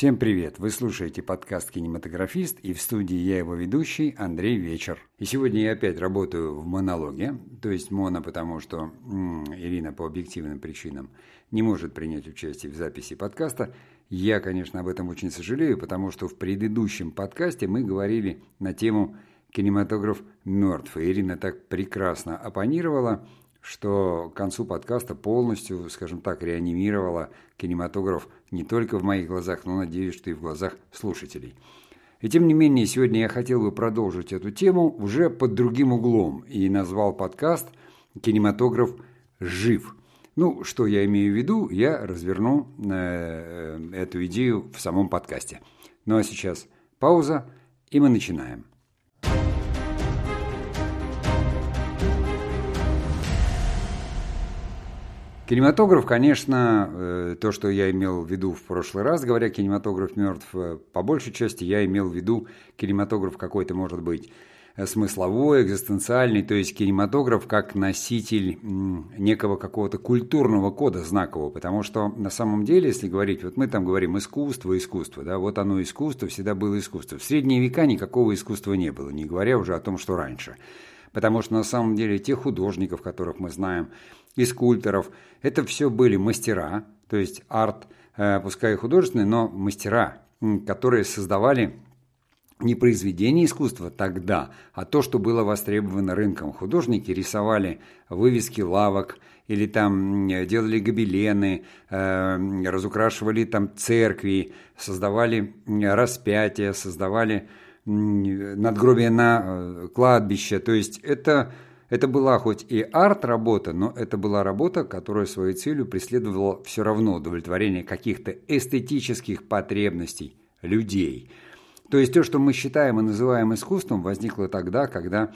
Всем привет! Вы слушаете подкаст «Кинематографист» и в студии я его ведущий Андрей Вечер. И сегодня я опять работаю в монологе, то есть моно, потому что м- Ирина по объективным причинам не может принять участие в записи подкаста. Я, конечно, об этом очень сожалею, потому что в предыдущем подкасте мы говорили на тему «Кинематограф мертв». И Ирина так прекрасно оппонировала, что к концу подкаста полностью, скажем так, реанимировала кинематограф не только в моих глазах, но надеюсь, что и в глазах слушателей. И тем не менее, сегодня я хотел бы продолжить эту тему уже под другим углом и назвал подкаст «Кинематограф жив». Ну, что я имею в виду, я разверну э, эту идею в самом подкасте. Ну а сейчас пауза, и мы начинаем. Кинематограф, конечно, э, то, что я имел в виду в прошлый раз, говоря, кинематограф мертв, э, по большей части я имел в виду кинематограф какой-то, может быть, э, смысловой, экзистенциальный, то есть кинематограф как носитель некого какого-то культурного кода знакового, потому что на самом деле, если говорить, вот мы там говорим искусство, искусство, да, вот оно искусство, всегда было искусство. В средние века никакого искусства не было, не говоря уже о том, что раньше. Потому что на самом деле тех художников, которых мы знаем, и скульпторов. Это все были мастера, то есть арт, э, пускай и художественный, но мастера, которые создавали не произведение искусства тогда, а то, что было востребовано рынком. Художники рисовали вывески лавок или там делали гобелены, э, разукрашивали там церкви, создавали распятия, создавали надгробия на э, кладбище. То есть это это была хоть и арт-работа, но это была работа, которая своей целью преследовала все равно удовлетворение каких-то эстетических потребностей людей. То есть то, что мы считаем и называем искусством, возникло тогда, когда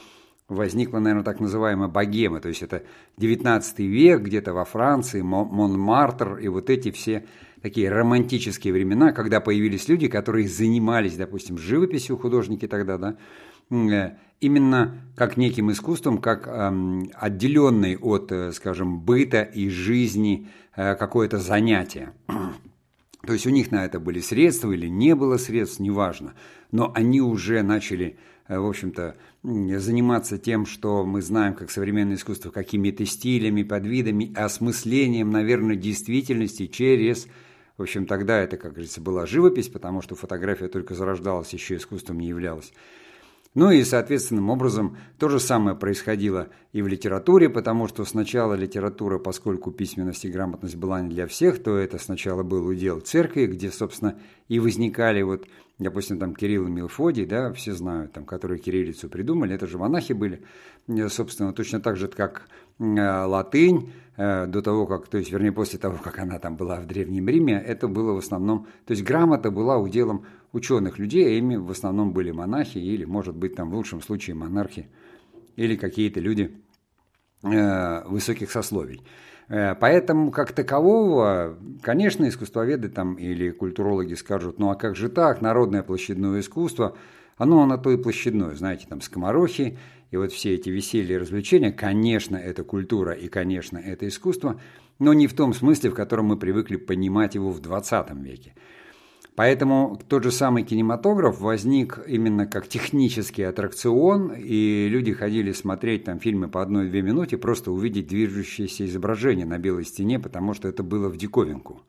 возникла, наверное, так называемая богема, то есть это 19 век, где-то во Франции, Монмартр и вот эти все такие романтические времена, когда появились люди, которые занимались, допустим, живописью, художники тогда, да, Э, именно как неким искусством, как эм, отделенный от, э, скажем, быта и жизни э, какое-то занятие. То есть у них на это были средства или не было средств, неважно. Но они уже начали, в общем-то, заниматься тем, что мы знаем как современное искусство, какими-то стилями, подвидами, осмыслением, наверное, действительности через... В общем, тогда это, как говорится, была живопись, потому что фотография только зарождалась, еще искусством не являлась. Ну и, соответственным образом, то же самое происходило и в литературе, потому что сначала литература, поскольку письменность и грамотность была не для всех, то это сначала был удел церкви, где, собственно, и возникали вот, допустим, там Кирилл и Милфодий, да, все знают, там, которые кириллицу придумали, это же монахи были, собственно, точно так же, как латынь, э, до того, как, то есть, вернее, после того, как она там была в Древнем Риме, это было в основном, то есть грамота была уделом ученых людей, а ими в основном были монахи или, может быть, там в лучшем случае монархи или какие-то люди э, высоких сословий. Э, поэтому, как такового, конечно, искусствоведы там или культурологи скажут, ну а как же так, народное площадное искусство, оно на то и площадное, знаете, там скоморохи, и вот все эти веселья и развлечения, конечно, это культура и, конечно, это искусство, но не в том смысле, в котором мы привыкли понимать его в 20 веке. Поэтому тот же самый кинематограф возник именно как технический аттракцион, и люди ходили смотреть там фильмы по одной-две минуте, просто увидеть движущееся изображение на белой стене, потому что это было в диковинку.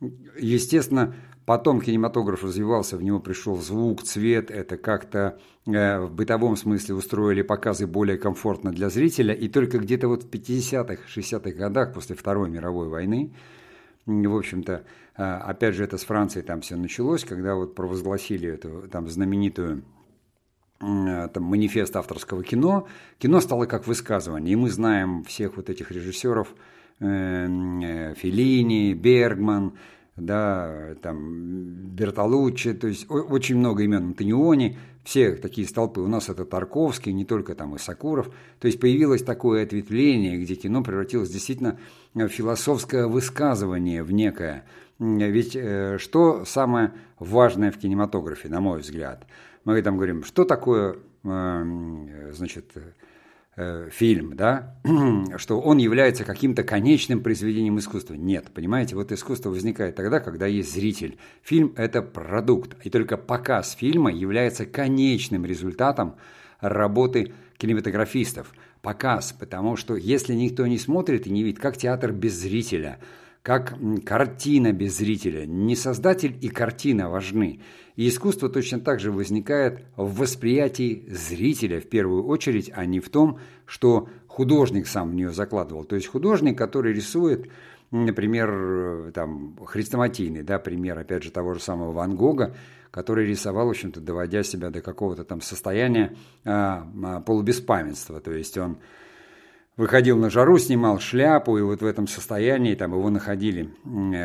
Естественно, потом кинематограф развивался, в него пришел звук, цвет, это как-то э, в бытовом смысле устроили показы более комфортно для зрителя, и только где-то вот в 50-х, 60-х годах после Второй мировой войны в общем-то, а, опять же, это с Францией там все началось, когда вот провозгласили эту там знаменитую там, манифест авторского кино. Кино стало как высказывание, и мы знаем всех вот этих режиссеров, э, э, Феллини, Бергман, да, там, Бертолуччи, то есть очень много имен, Антониони, все такие столпы. У нас это Тарковский, не только там и Сакуров. То есть появилось такое ответвление, где кино превратилось действительно в философское высказывание, в некое. Ведь э, что самое важное в кинематографе, на мой взгляд? Мы там говорим, что такое, э, значит, э, фильм, да, что он является каким-то конечным произведением искусства. Нет, понимаете, вот искусство возникает тогда, когда есть зритель. Фильм – это продукт, и только показ фильма является конечным результатом работы кинематографистов. Показ, потому что если никто не смотрит и не видит, как театр без зрителя – как картина без зрителя. Не создатель и картина важны. И искусство точно так же возникает в восприятии зрителя в первую очередь, а не в том, что художник сам в нее закладывал. То есть художник, который рисует, например, там, хрестоматийный, да, пример, опять же, того же самого Ван Гога, который рисовал, в общем-то, доводя себя до какого-то там состояния а, а полубеспамятства. То есть он выходил на жару, снимал шляпу, и вот в этом состоянии там его находили,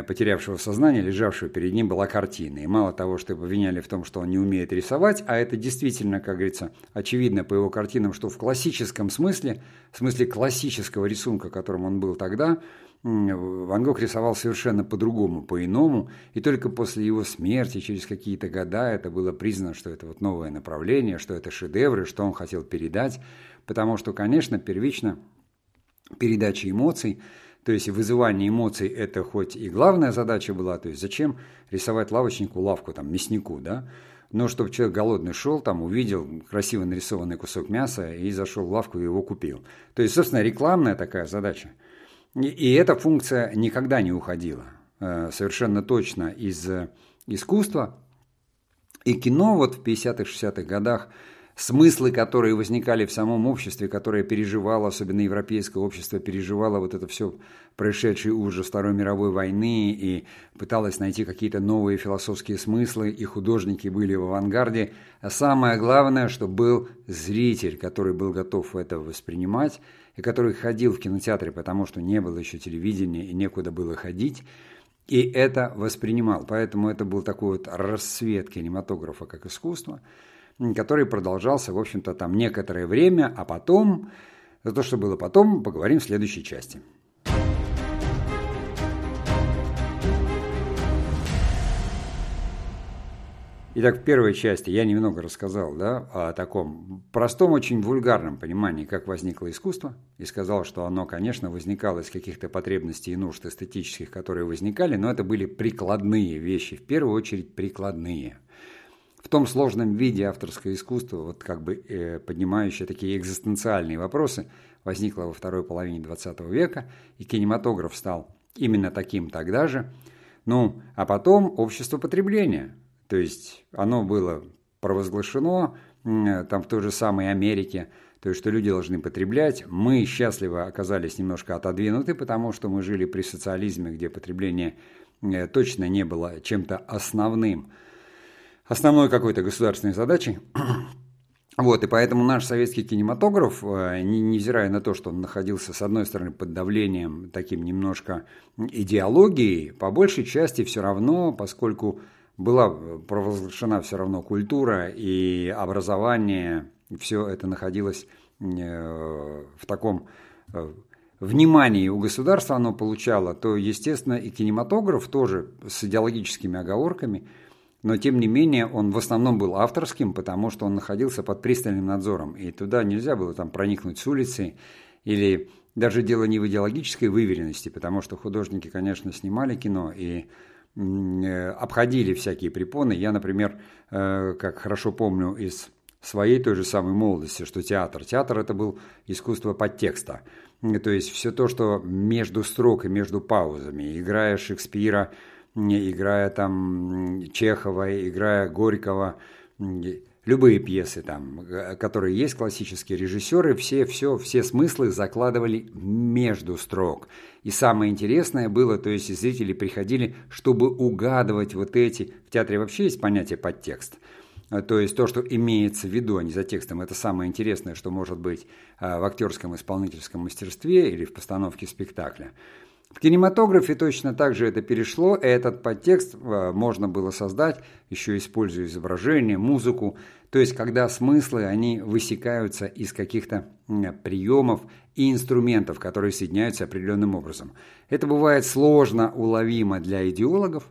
потерявшего сознание, лежавшего перед ним была картина. И мало того, что обвиняли в том, что он не умеет рисовать, а это действительно, как говорится, очевидно по его картинам, что в классическом смысле, в смысле классического рисунка, которым он был тогда, Ван Гог рисовал совершенно по-другому, по-иному, и только после его смерти, через какие-то года, это было признано, что это вот новое направление, что это шедевры, что он хотел передать, потому что, конечно, первично передачи эмоций, то есть вызывание эмоций – это хоть и главная задача была, то есть зачем рисовать лавочнику лавку, там, мяснику, да, но чтобы человек голодный шел, там, увидел красиво нарисованный кусок мяса и зашел в лавку и его купил. То есть, собственно, рекламная такая задача. И, и эта функция никогда не уходила э, совершенно точно из искусства. И кино вот в 50-60-х годах – смыслы, которые возникали в самом обществе, которое переживало, особенно европейское общество, переживало вот это все происшедший ужас Второй мировой войны и пыталось найти какие-то новые философские смыслы, и художники были в авангарде. А самое главное, что был зритель, который был готов это воспринимать, и который ходил в кинотеатре, потому что не было еще телевидения и некуда было ходить, и это воспринимал. Поэтому это был такой вот рассвет кинематографа как искусства – который продолжался, в общем-то, там некоторое время, а потом, за то, что было потом, поговорим в следующей части. Итак, в первой части я немного рассказал да, о таком простом, очень вульгарном понимании, как возникло искусство, и сказал, что оно, конечно, возникало из каких-то потребностей и нужд эстетических, которые возникали, но это были прикладные вещи, в первую очередь прикладные в том сложном виде авторское искусство, вот как бы э, поднимающее такие экзистенциальные вопросы, возникло во второй половине XX века, и кинематограф стал именно таким тогда же. Ну, а потом общество потребления, то есть оно было провозглашено э, там в той же самой Америке, то есть что люди должны потреблять. Мы счастливо оказались немножко отодвинуты, потому что мы жили при социализме, где потребление э, точно не было чем-то основным – основной какой-то государственной задачей. Вот, и поэтому наш советский кинематограф, э, невзирая на то, что он находился, с одной стороны, под давлением таким немножко идеологии, по большей части все равно, поскольку была провозглашена все равно культура и образование, все это находилось э, в таком э, внимании у государства оно получало, то, естественно, и кинематограф тоже с идеологическими оговорками – но тем не менее он в основном был авторским, потому что он находился под пристальным надзором, и туда нельзя было там проникнуть с улицы, или даже дело не в идеологической выверенности, потому что художники, конечно, снимали кино и э, обходили всякие препоны. Я, например, э, как хорошо помню из своей той же самой молодости, что театр. Театр это был искусство подтекста. То есть все то, что между строк и между паузами. Играя Шекспира, играя там Чехова, играя Горького, любые пьесы там, которые есть классические режиссеры, все, все, все смыслы закладывали между строк. И самое интересное было, то есть зрители приходили, чтобы угадывать вот эти... В театре вообще есть понятие подтекст. То есть то, что имеется в виду, а не за текстом, это самое интересное, что может быть а, в актерском исполнительском мастерстве или в постановке спектакля. В кинематографе точно так же это перешло, и этот подтекст э, можно было создать, еще используя изображение, музыку, то есть когда смыслы, они высекаются из каких-то приемов и инструментов, которые соединяются определенным образом. Это бывает сложно уловимо для идеологов,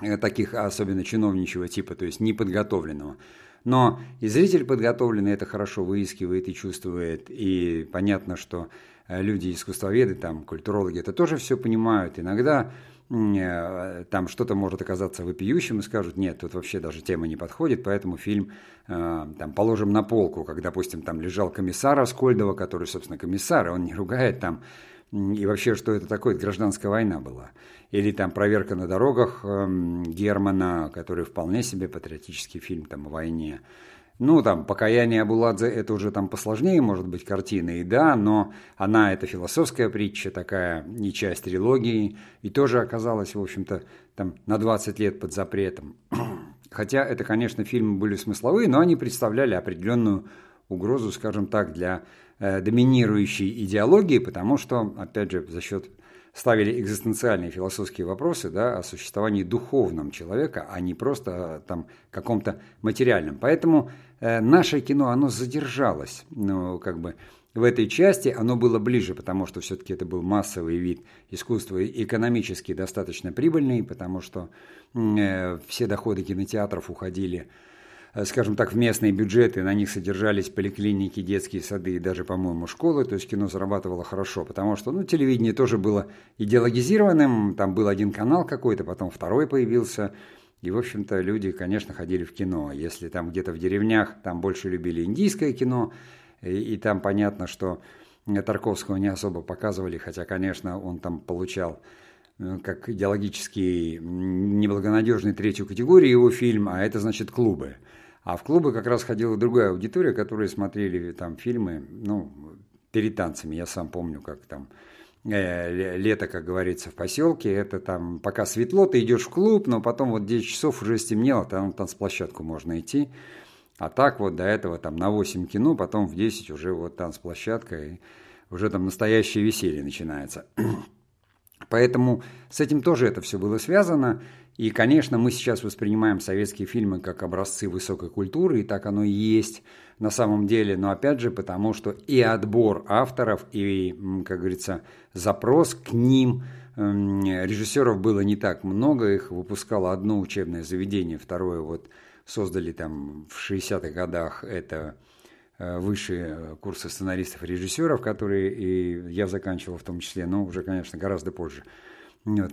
э, таких особенно чиновничьего типа, то есть неподготовленного. Но и зритель подготовленный это хорошо выискивает и чувствует, и понятно, что люди, искусствоведы, там, культурологи это тоже все понимают. Иногда э, там что-то может оказаться вопиющим и скажут, нет, тут вообще даже тема не подходит, поэтому фильм э, там положим на полку, как, допустим, там лежал комиссар Аскольдова, который, собственно, комиссар, и он не ругает там, и вообще, что это такое, это гражданская война была. Или там «Проверка на дорогах» эм, Германа, который вполне себе патриотический фильм там, о войне. Ну, там, «Покаяние Абуладзе» – это уже там посложнее, может быть, картина, и да, но она – это философская притча такая, не часть трилогии, и тоже оказалась, в общем-то, там, на 20 лет под запретом. Хотя это, конечно, фильмы были смысловые, но они представляли определенную угрозу, скажем так, для э, доминирующей идеологии, потому что, опять же, за счет ставили экзистенциальные философские вопросы да, о существовании духовном человека, а не просто а, там каком-то материальном. Поэтому э, наше кино, оно задержалось, ну, как бы в этой части оно было ближе, потому что все-таки это был массовый вид искусства, экономически достаточно прибыльный, потому что э, все доходы кинотеатров уходили Э, скажем так, в местные бюджеты, на них содержались поликлиники, детские сады и даже, по-моему, школы, то есть кино зарабатывало хорошо, потому что, ну, телевидение тоже было идеологизированным, там был один канал какой-то, потом второй появился, и, в общем-то, люди, конечно, ходили в кино. Если там где-то в деревнях, там больше любили индийское кино, и, и там понятно, что Тарковского не особо показывали, хотя, конечно, он там получал э, как идеологически неблагонадежный третью категорию его фильм, а это значит клубы. А в клубы как раз ходила другая аудитория, которые смотрели там фильмы, ну, перед танцами. Я сам помню, как там э, лето, как говорится, в поселке, это там пока светло, ты идешь в клуб, но потом вот 10 часов уже стемнело, там на танцплощадку можно идти. А так вот до этого там на 8 кино, потом в 10 уже вот танцплощадка, и уже там настоящее веселье начинается. Поэтому с этим тоже это все было связано. И, конечно, мы сейчас воспринимаем советские фильмы как образцы высокой культуры, и так оно и есть на самом деле, но опять же потому, что и отбор авторов, и, как говорится, запрос к ним режиссеров было не так много, их выпускало одно учебное заведение, второе вот создали там в 60-х годах. Это э, высшие курсы сценаристов и режиссеров, которые и я заканчивал в том числе, но уже, конечно, гораздо позже. Вот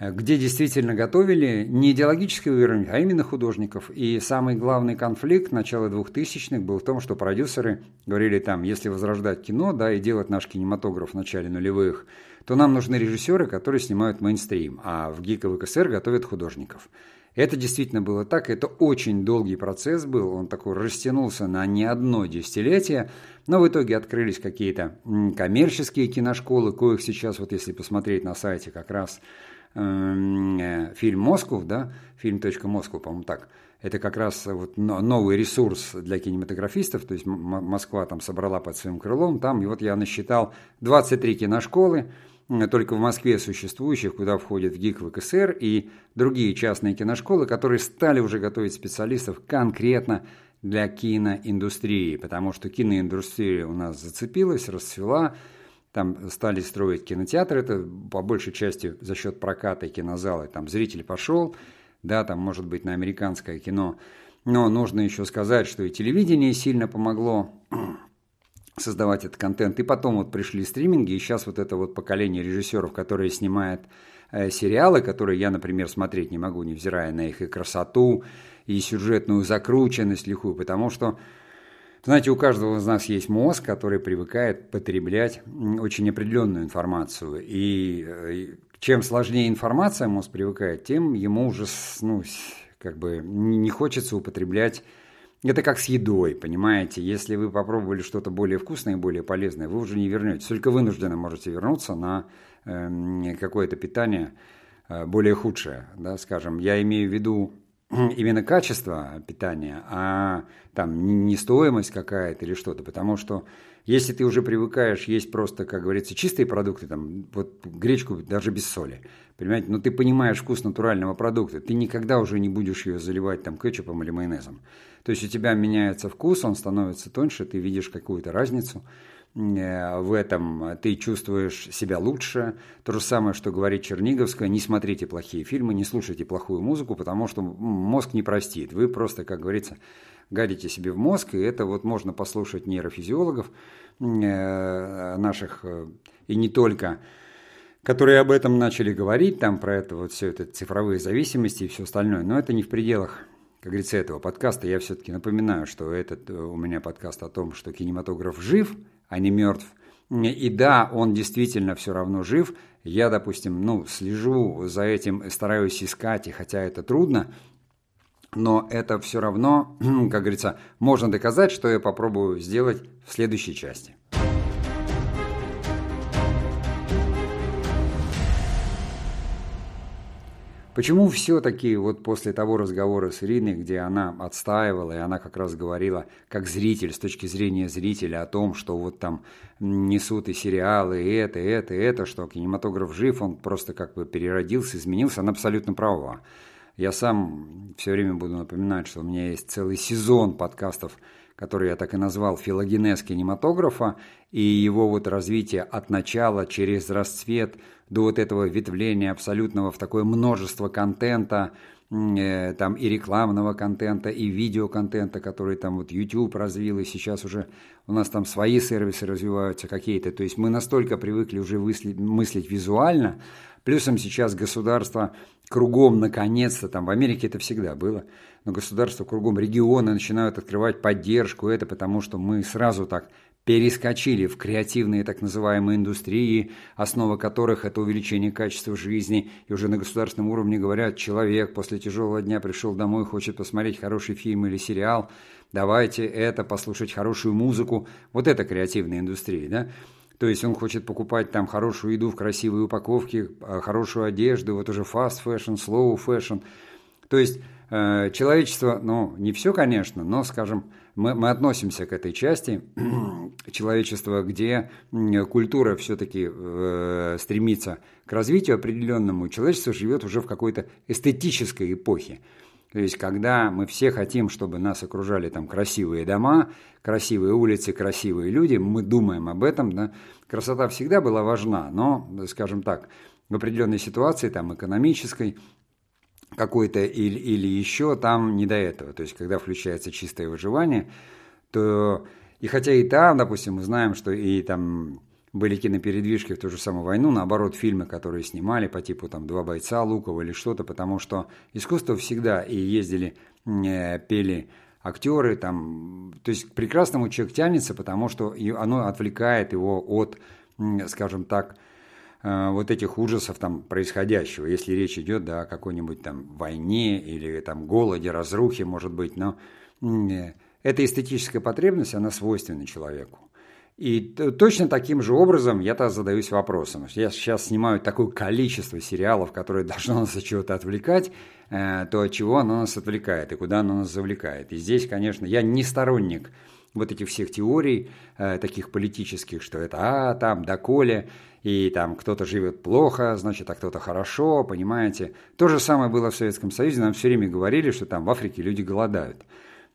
где действительно готовили не идеологический уровень, а именно художников. И самый главный конфликт начала 2000-х был в том, что продюсеры говорили там, если возрождать кино, да, и делать наш кинематограф в начале нулевых, то нам нужны режиссеры, которые снимают мейнстрим, а в ГИК и ВКСР готовят художников. Это действительно было так, это очень долгий процесс был, он такой растянулся на не одно десятилетие, но в итоге открылись какие-то коммерческие киношколы, коих сейчас, вот если посмотреть на сайте как раз фильм «Москов», да, фильм «Москва», по-моему, так, это как раз вот новый ресурс для кинематографистов, то есть Москва там собрала под своим крылом, там, и вот я насчитал 23 киношколы, только в Москве существующих, куда входит ГИК ВКСР и другие частные киношколы, которые стали уже готовить специалистов конкретно для киноиндустрии, потому что киноиндустрия у нас зацепилась, расцвела, там стали строить кинотеатр, это по большей части за счет проката кинозала, там зритель пошел, да, там может быть на американское кино, но нужно еще сказать, что и телевидение сильно помогло создавать этот контент, и потом вот пришли стриминги, и сейчас вот это вот поколение режиссеров, которые снимают э, сериалы, которые я, например, смотреть не могу, невзирая на их и красоту, и сюжетную закрученность лихую, потому что знаете, у каждого из нас есть мозг, который привыкает потреблять очень определенную информацию. И э, чем сложнее информация мозг привыкает, тем ему уже ну, как бы не хочется употреблять это как с едой, понимаете? Если вы попробовали что-то более вкусное и более полезное, вы уже не вернетесь. Только вынужденно можете вернуться на э, какое-то питание э, более худшее, да, скажем. Я имею в виду именно качество питания, а там не стоимость какая-то или что-то, потому что если ты уже привыкаешь есть просто, как говорится, чистые продукты, там, вот гречку даже без соли, понимаете, но ты понимаешь вкус натурального продукта, ты никогда уже не будешь ее заливать там кетчупом или майонезом. То есть у тебя меняется вкус, он становится тоньше, ты видишь какую-то разницу, в этом ты чувствуешь себя лучше. То же самое, что говорит Черниговская, не смотрите плохие фильмы, не слушайте плохую музыку, потому что мозг не простит. Вы просто, как говорится, гадите себе в мозг, и это вот можно послушать нейрофизиологов э, наших, и не только, которые об этом начали говорить, там про это вот все это цифровые зависимости и все остальное, но это не в пределах как говорится, этого подкаста, я все-таки напоминаю, что этот э, у меня подкаст о том, что кинематограф жив, а не мертв. И да, он действительно все равно жив. Я, допустим, ну, слежу за этим, стараюсь искать, и хотя это трудно, но это все равно, как говорится, можно доказать, что я попробую сделать в следующей части. Почему все-таки вот после того разговора с Ириной, где она отстаивала, и она как раз говорила, как зритель, с точки зрения зрителя, о том, что вот там несут и сериалы, и это, и это, и это, что кинематограф жив, он просто как бы переродился, изменился, она абсолютно права. Я сам все время буду напоминать, что у меня есть целый сезон подкастов, который я так и назвал «Филогенез кинематографа», и его вот развитие от начала через расцвет до вот этого ветвления абсолютного в такое множество контента, э, там и рекламного контента, и видеоконтента, который там вот YouTube развил, и сейчас уже у нас там свои сервисы развиваются какие-то. То есть мы настолько привыкли уже мыслить, мыслить визуально, плюсом сейчас государство кругом, наконец-то, там в Америке это всегда было, но государство кругом, регионы начинают открывать поддержку, это потому что мы сразу так перескочили в креативные так называемые индустрии, основа которых это увеличение качества жизни, и уже на государственном уровне говорят, человек после тяжелого дня пришел домой, хочет посмотреть хороший фильм или сериал, давайте это, послушать хорошую музыку, вот это креативная индустрия, да, то есть он хочет покупать там хорошую еду в красивой упаковке, а, хорошую одежду, вот уже fast fashion, slow fashion. То есть э, человечество, ну, не все, конечно, но, скажем, мы, мы относимся к этой части человечества, где культура все-таки э, стремится к развитию определенному, человечество живет уже в какой-то эстетической эпохе. То есть, когда мы все хотим, чтобы нас окружали там красивые дома, красивые улицы, красивые люди, мы думаем об этом, да, красота всегда была важна, но, скажем так, в определенной ситуации, там, экономической, какой-то или, или еще, там не до этого. То есть, когда включается чистое выживание, то и хотя и там, допустим, мы знаем, что и там были кинопередвижки в ту же самую войну, наоборот, фильмы, которые снимали по типу там «Два бойца», «Лукова» или что-то, потому что искусство всегда и ездили, э, пели актеры, там, то есть к прекрасному человек тянется, потому что оно отвлекает его от, скажем так, Э, вот этих ужасов там происходящего, если речь идет да, о какой-нибудь там войне или там голоде, разрухе, может быть, но э, эта эстетическая потребность, она свойственна человеку. И точно таким же образом я-то задаюсь вопросом. Я сейчас снимаю такое количество сериалов, которые должно нас от чего-то отвлекать, э, то от чего оно нас отвлекает и куда оно нас завлекает. И здесь, конечно, я не сторонник вот этих всех теорий, таких политических, что это «а, там, доколе», и там кто-то живет плохо, значит, а кто-то хорошо, понимаете. То же самое было в Советском Союзе, нам все время говорили, что там в Африке люди голодают,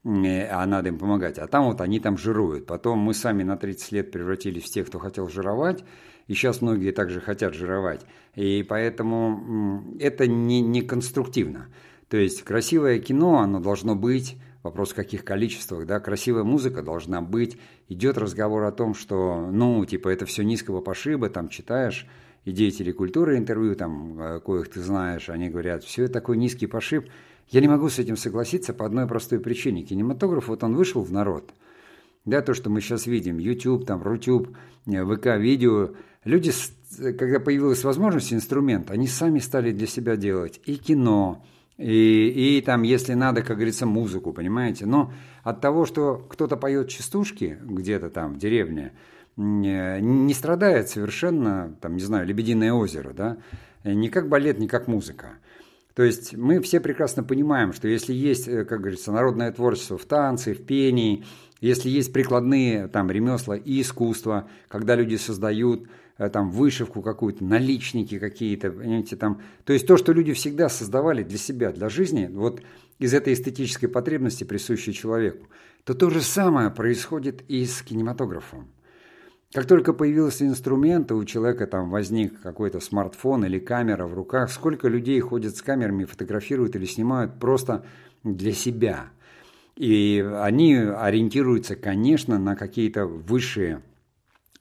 а надо им помогать, а там вот они там жируют. Потом мы сами на 30 лет превратились в тех, кто хотел жировать, и сейчас многие также хотят жировать. И поэтому это не, не конструктивно. То есть красивое кино, оно должно быть вопрос в каких количествах, да, красивая музыка должна быть, идет разговор о том, что, ну, типа, это все низкого пошиба, там, читаешь, и деятели культуры интервью, там, э, коих ты знаешь, они говорят, все это такой низкий пошиб. Я не могу с этим согласиться по одной простой причине. Кинематограф, вот он вышел в народ. Да, то, что мы сейчас видим, YouTube, там, Рутюб, э, ВК-видео, люди, когда появилась возможность, инструмент, они сами стали для себя делать и кино, и, и там, если надо, как говорится, музыку, понимаете? Но от того, что кто-то поет частушки где-то там в деревне, не страдает совершенно, там, не знаю, «Лебединое озеро», да? Не как балет, не как музыка. То есть мы все прекрасно понимаем, что если есть, э, как говорится, народное творчество в танце, в пении, если есть прикладные там ремесла и искусство, когда люди создают Э, там вышивку какую-то, наличники какие-то, понимаете, там. То есть то, что люди всегда создавали для себя, для жизни, вот из этой эстетической потребности, присущей человеку, то то же самое происходит и с кинематографом. Как только появился инструмент, и у человека там возник какой-то смартфон или камера в руках, сколько людей ходят с камерами, фотографируют или снимают просто для себя. И они ориентируются, конечно, на какие-то высшие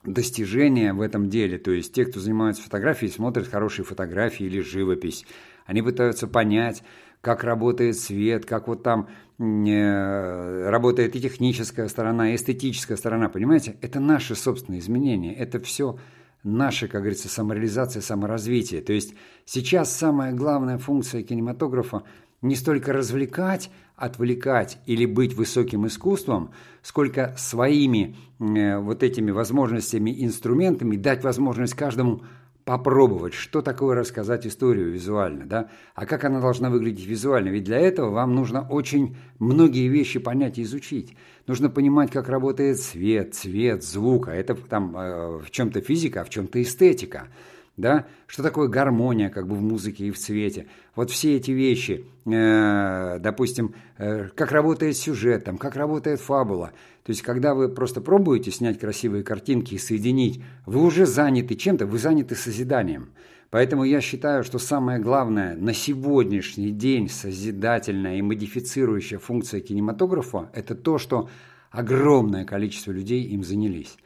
достижения в этом деле. То есть те, кто занимается фотографией, смотрят хорошие фотографии или живопись. Они пытаются понять, как работает свет, как вот там э, работает и техническая сторона, и эстетическая сторона. Понимаете, это наши собственные изменения, это все наша, как говорится, самореализация, саморазвитие. То есть сейчас самая главная функция кинематографа не столько развлекать, отвлекать или быть высоким искусством, сколько своими э, вот этими возможностями, инструментами дать возможность каждому попробовать, что такое рассказать историю визуально, да, а как она должна выглядеть визуально. Ведь для этого вам нужно очень многие вещи понять и изучить. Нужно понимать, как работает свет, цвет, звук, а это там э, в чем-то физика, а в чем-то эстетика да, что такое гармония как бы в музыке и в цвете. Вот все эти вещи, э, допустим, э, как работает сюжет, там, как работает фабула. То есть, когда вы просто пробуете снять красивые картинки и соединить, вы уже заняты чем-то, вы заняты созиданием. Поэтому я считаю, что самое главное на сегодняшний день созидательная и модифицирующая функция кинематографа – это то, что огромное количество людей им занялись.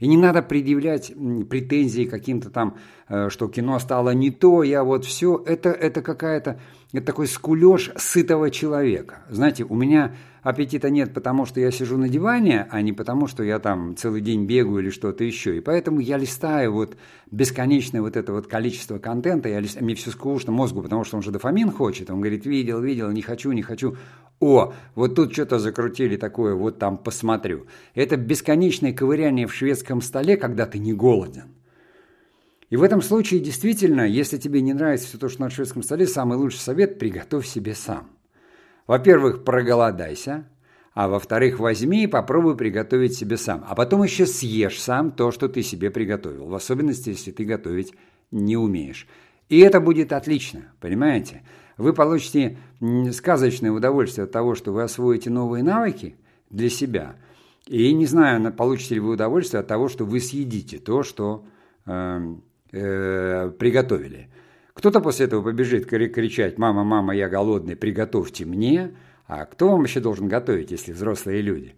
И не надо предъявлять претензии каким-то там, что кино стало не то, я вот все. Это, это какая-то, это такой скулеж сытого человека. Знаете, у меня аппетита нет, потому что я сижу на диване, а не потому, что я там целый день бегаю или что-то еще. И поэтому я листаю вот бесконечное вот это вот количество контента, я листаю, мне все скучно мозгу, потому что он же дофамин хочет. Он говорит, видел, видел, не хочу, не хочу. О, вот тут что-то закрутили такое, вот там посмотрю. Это бесконечное ковыряние в шведском столе, когда ты не голоден. И в этом случае действительно, если тебе не нравится все то, что на шведском столе, самый лучший совет – приготовь себе сам. Во-первых, проголодайся, а во-вторых, возьми и попробуй приготовить себе сам. А потом еще съешь сам то, что ты себе приготовил, в особенности, если ты готовить не умеешь. И это будет отлично, понимаете? Вы получите сказочное удовольствие от того, что вы освоите новые навыки для себя. И не знаю, получите ли вы удовольствие от того, что вы съедите то, что э, э, приготовили. Кто-то после этого побежит кричать «Мама, мама, я голодный, приготовьте мне». А кто вам вообще должен готовить, если взрослые люди?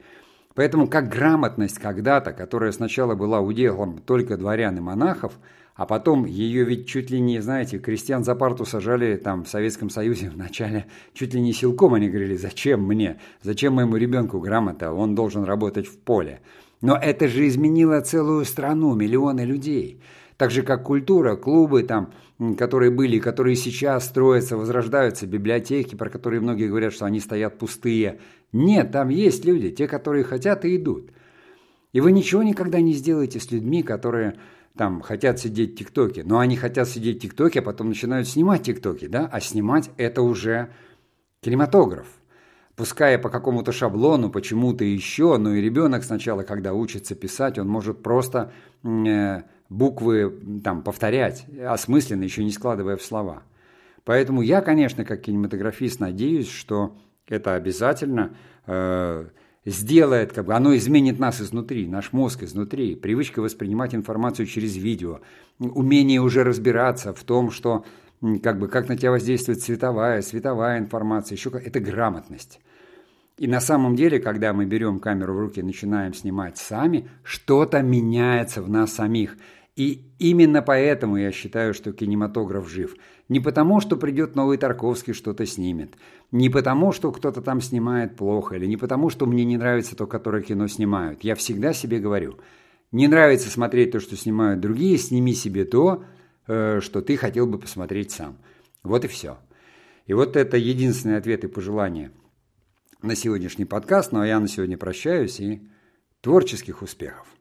Поэтому как грамотность когда-то, которая сначала была уделом только дворян и монахов, а потом ее ведь чуть ли не, знаете, крестьян за парту сажали там в Советском Союзе в начале, чуть ли не силком они говорили, зачем мне, зачем моему ребенку грамота, он должен работать в поле. Но это же изменило целую страну, миллионы людей. Так же, как культура, клубы там, которые были, которые сейчас строятся, возрождаются, библиотеки, про которые многие говорят, что они стоят пустые. Нет, там есть люди, те, которые хотят и идут. И вы ничего никогда не сделаете с людьми, которые там хотят сидеть в ТикТоке, но они хотят сидеть в ТикТоке, а потом начинают снимать ТикТоки, да? А снимать это уже кинематограф. Пускай по какому-то шаблону, почему-то еще, но и ребенок сначала, когда учится писать, он может просто э, буквы там, повторять, осмысленно, еще не складывая в слова. Поэтому я, конечно, как кинематографист, надеюсь, что это обязательно э, сделает, как бы оно изменит нас изнутри, наш мозг изнутри, привычка воспринимать информацию через видео, умение уже разбираться в том, что как бы как на тебя воздействует цветовая, световая информация, еще это грамотность. И на самом деле, когда мы берем камеру в руки и начинаем снимать сами, что-то меняется в нас самих. И именно поэтому я считаю, что кинематограф жив. Не потому, что придет новый Тарковский что-то снимет. Не потому, что кто-то там снимает плохо. Или не потому, что мне не нравится то, которое кино снимают. Я всегда себе говорю, не нравится смотреть то, что снимают другие, сними себе то, э, что ты хотел бы посмотреть сам. Вот и все. И вот это единственный ответ и пожелание – на сегодняшний подкаст. Ну а я на сегодня прощаюсь и творческих успехов.